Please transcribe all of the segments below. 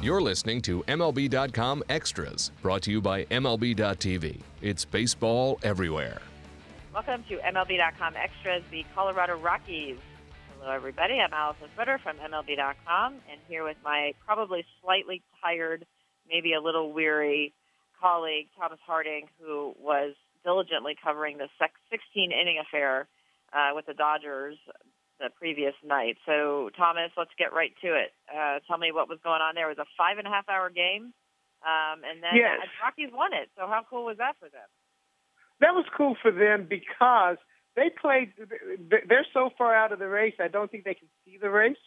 You're listening to MLB.com Extras, brought to you by MLB.tv. It's baseball everywhere. Welcome to MLB.com Extras, the Colorado Rockies. Hello, everybody. I'm Alyson Footer from MLB.com, and here with my probably slightly tired, maybe a little weary colleague, Thomas Harding, who was diligently covering the 16 inning affair uh, with the Dodgers the previous night. So, Thomas, let's get right to it. Uh, tell me what was going on there. It was a five and a half hour game, um, and then yes. the Rockies won it. So, how cool was that for them? That was cool for them because they played. They're so far out of the race. I don't think they can see the race,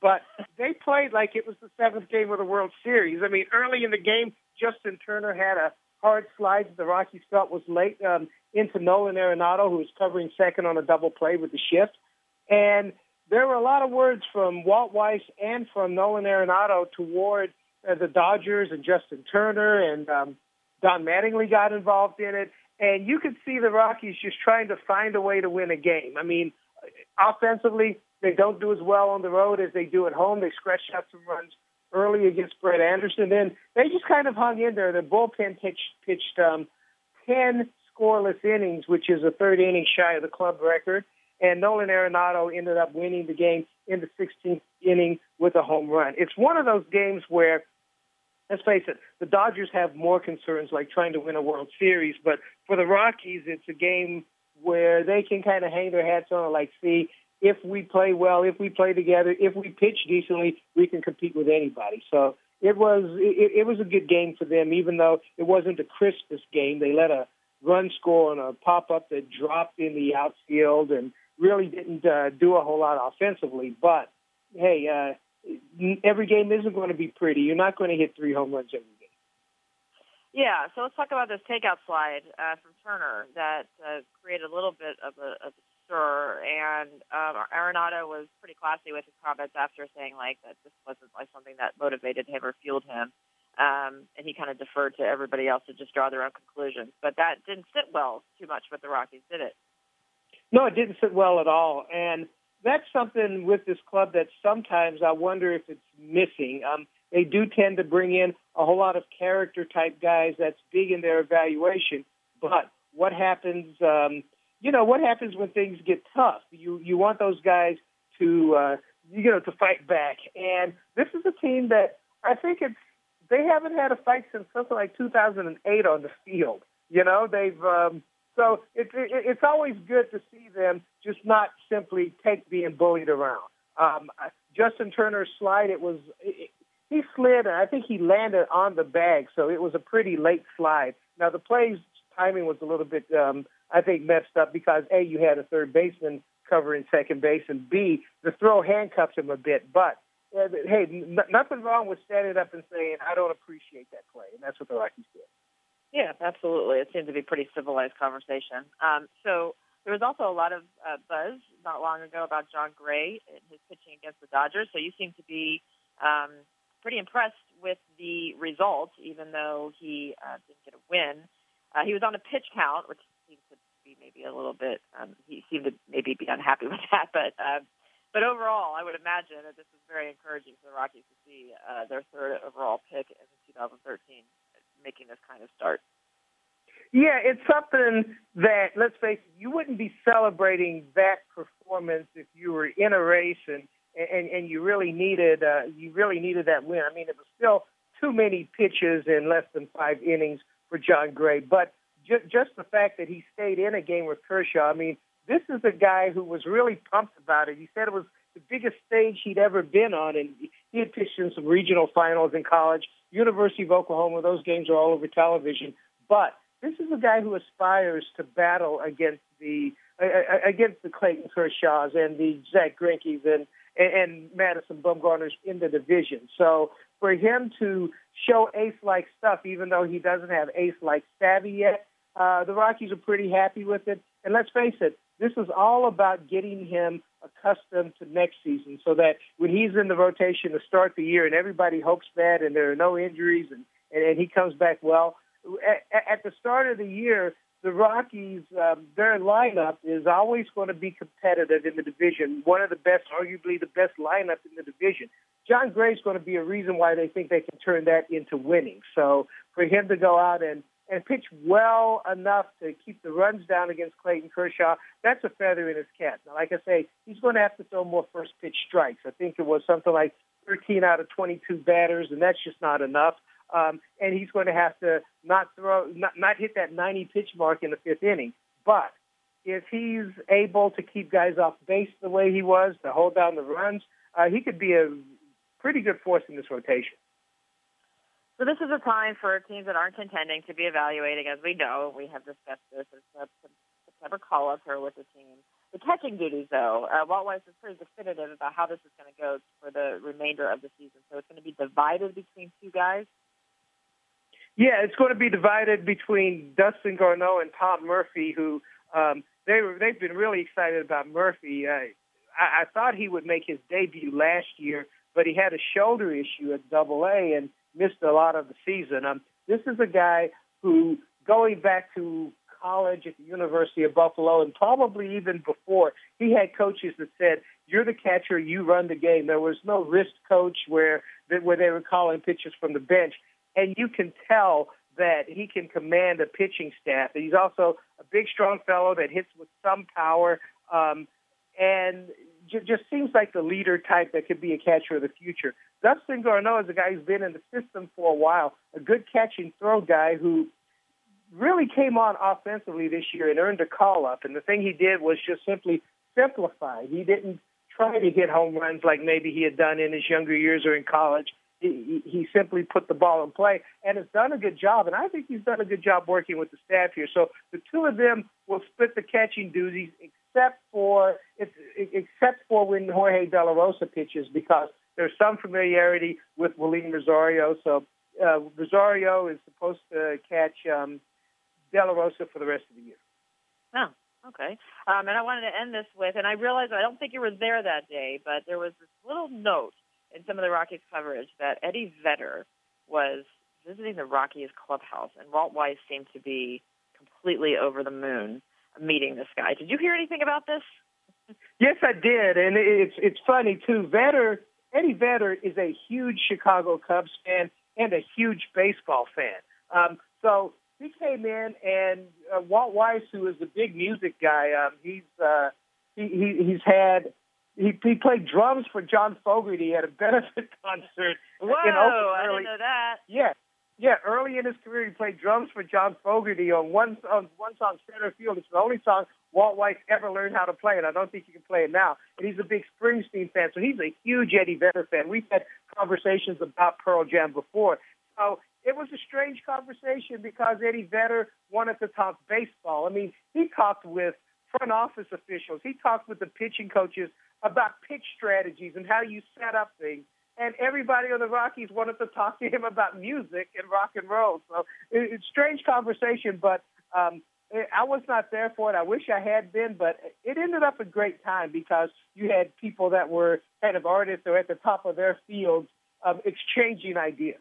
but they played like it was the seventh game of the World Series. I mean, early in the game, Justin Turner had a hard slide that the Rockies felt was late um, into Nolan Arenado, who was covering second on a double play with the shift. And there were a lot of words from Walt Weiss and from Nolan Arenado toward uh, the Dodgers and Justin Turner and um, Don Mattingly got involved in it. And you could see the Rockies just trying to find a way to win a game. I mean, offensively, they don't do as well on the road as they do at home. They scratched out some runs early against Brett Anderson. Then they just kind of hung in there. The bullpen pitched, pitched um, 10 scoreless innings, which is a third inning shy of the club record and Nolan Arenado ended up winning the game in the 16th inning with a home run. It's one of those games where, let's face it, the Dodgers have more concerns like trying to win a World Series, but for the Rockies, it's a game where they can kind of hang their hats on it, like, see, if we play well, if we play together, if we pitch decently, we can compete with anybody. So it was it, it was a good game for them, even though it wasn't the crispest game. They let a run score on a pop up that dropped in the outfield, and really didn't uh, do a whole lot offensively. But hey, uh, every game isn't going to be pretty. You're not going to hit three home runs every game. Yeah, so let's talk about this takeout slide uh, from Turner that uh, created a little bit of a, of a stir, and um, Arenado was pretty classy with his comments after saying like that this wasn't like something that motivated him or fueled him, um, and he kind of deferred to everybody else to just draw their own conclusions. But that didn't sit well too much with the Rockies, did it? No, it didn't sit well at all. And that's something with this club that sometimes I wonder if it's missing. Um, they do tend to bring in a whole lot of character type guys that's big in their evaluation. But what happens, um, you know, what happens when things get tough? You you want those guys to uh, you know to fight back. And this is a team that I think it's they haven't had a fight since something like 2008 on the field. You know, they've um, so it's it, it's always good to see them just not simply take being bullied around. Um, Justin Turner's slide, it was it, he slid, and I think he landed on the bag, so it was a pretty late slide. Now the play's timing was a little bit, um, I think, messed up because a you had a third baseman covering second base, and b the throw handcuffs him a bit. But uh, hey, nothing wrong with standing up and saying I don't appreciate that play, and that's what the Rockies did. Yeah, absolutely. It seemed to be pretty civilized conversation. Um, so there was also a lot of uh, buzz not long ago about Jon Gray and his pitching against the Dodgers. So you seem to be um, pretty impressed with the result, even though he uh, didn't get a win. Uh, he was on a pitch count, which seems to be maybe a little bit. Um, he seemed to maybe be unhappy with that, but. Uh, but overall, I would imagine that this is very encouraging for the Rockies to see uh, their third overall pick in 2013 making this kind of start. Yeah, it's something that let's face it, you wouldn't be celebrating that performance if you were in a race and and, and you really needed uh, you really needed that win. I mean, it was still too many pitches in less than five innings for Jon Gray, but ju- just the fact that he stayed in a game with Kershaw. I mean, this is a guy who was really pumped about it. He said it was the biggest stage he'd ever been on, and he had pitched in some regional finals in college. University of Oklahoma, those games are all over television. But this is a guy who aspires to battle against the against the Clayton Kershaws and the Zack Greinkes and and Madison Bumgarners in the division. So for him to show ace-like stuff, even though he doesn't have ace-like savvy yet, uh, the Rockies are pretty happy with it. And let's face it, this is all about getting him accustomed to next season so that when he's in the rotation to start the year and everybody hopes that and there are no injuries and, and, and he comes back well, at, at the start of the year, the Rockies, um, their lineup is always going to be competitive in the division. One of the best, arguably the best lineup in the division. Jon Gray's going to be a reason why they think they can turn that into winning. So for him to go out and and pitch well enough to keep the runs down against Clayton Kershaw, that's a feather in his cap. Now, like I say, he's going to have to throw more first pitch strikes. I think it was something like 13 out of 22 batters, and that's just not enough. Um, and he's going to have to not throw, not, not hit that 90 pitch mark in the fifth inning. But if he's able to keep guys off base the way he was, to hold down the runs, uh, he could be a pretty good force in this rotation. So this is a time for teams that aren't contending to be evaluating, as we know. We have discussed this. It's September call-up here with the team. The catching duties, though, uh, Walt Weiss is pretty definitive about how this is going to go for the remainder of the season. So it's going to be divided between two guys. Yeah, it's going to be divided between Dustin Garneau and Tom Murphy, who um, they were they've been really excited about Murphy. Uh, I, I thought he would make his debut last year, but he had a shoulder issue at Double A and missed a lot of the season. Um, this is a guy who, going back to college at the University of Buffalo, and probably even before, he had coaches that said, "You're the catcher, you run the game." There was no wrist coach where where they were calling pitches from the bench, and you can tell that he can command a pitching staff. He's also a big, strong fellow that hits with some power, um, and just seems like the leader type that could be a catcher of the future. Dustin Garneau is a guy who's been in the system for a while, a good catch and throw guy who really came on offensively this year and earned a call up. And the thing he did was just simply simplify. He didn't try to hit home runs like maybe he had done in his younger years or in college. He, he simply put the ball in play and has done a good job. And I think he's done a good job working with the staff here. So the two of them will split the catching duties, except for except for when Jorge De La Rosa pitches, because there's some familiarity with Wilin Rosario. So uh, Rosario is supposed to catch um, De La Rosa for the rest of the year. Oh, okay. Um, and I wanted to end this with, and I realize I don't think you were there that day, but there was this little note in some of the Rockies coverage that Eddie Vedder was visiting the Rockies clubhouse, and Walt Weiss seemed to be completely over the moon meeting this guy. Did you hear anything about this? Yes, I did, and it's it's funny too. Vedder Eddie Vedder is a huge Chicago Cubs fan and a huge baseball fan. Um, so he came in, and uh, Walt Weiss, who is a big music guy, um, he's uh, he, he he's had he he played drums for John Fogerty at a benefit concert. Whoa! In Oakland I didn't know that. Yeah, yeah, early in his career, he played drums for John Fogerty on one on one song, Center Field. It's the only song Walt Weiss ever learned how to play, and I don't think he can play it now. And he's a big Springsteen fan, so he's a huge Eddie Vedder fan. We've had conversations about Pearl Jam before, so it was a strange conversation because Eddie Vedder wanted to talk baseball. I mean, he talked with front office officials, he talked with the pitching coaches about pitch strategies and how you set up things and everybody on the Rockies wanted to talk to him about music and rock and roll. So it's strange conversation, but um, I was not there for it. I wish I had been, but it ended up a great time because you had people that were kind of artists or at the top of their fields um, exchanging ideas.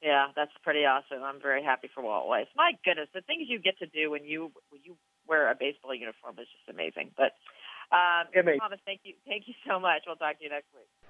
Yeah, that's pretty awesome. I'm very happy for Walt Weiss. My goodness, the things you get to do when you when you wear a baseball uniform is just amazing. But um, Thomas, thank you, thank you so much. We'll talk to you next week.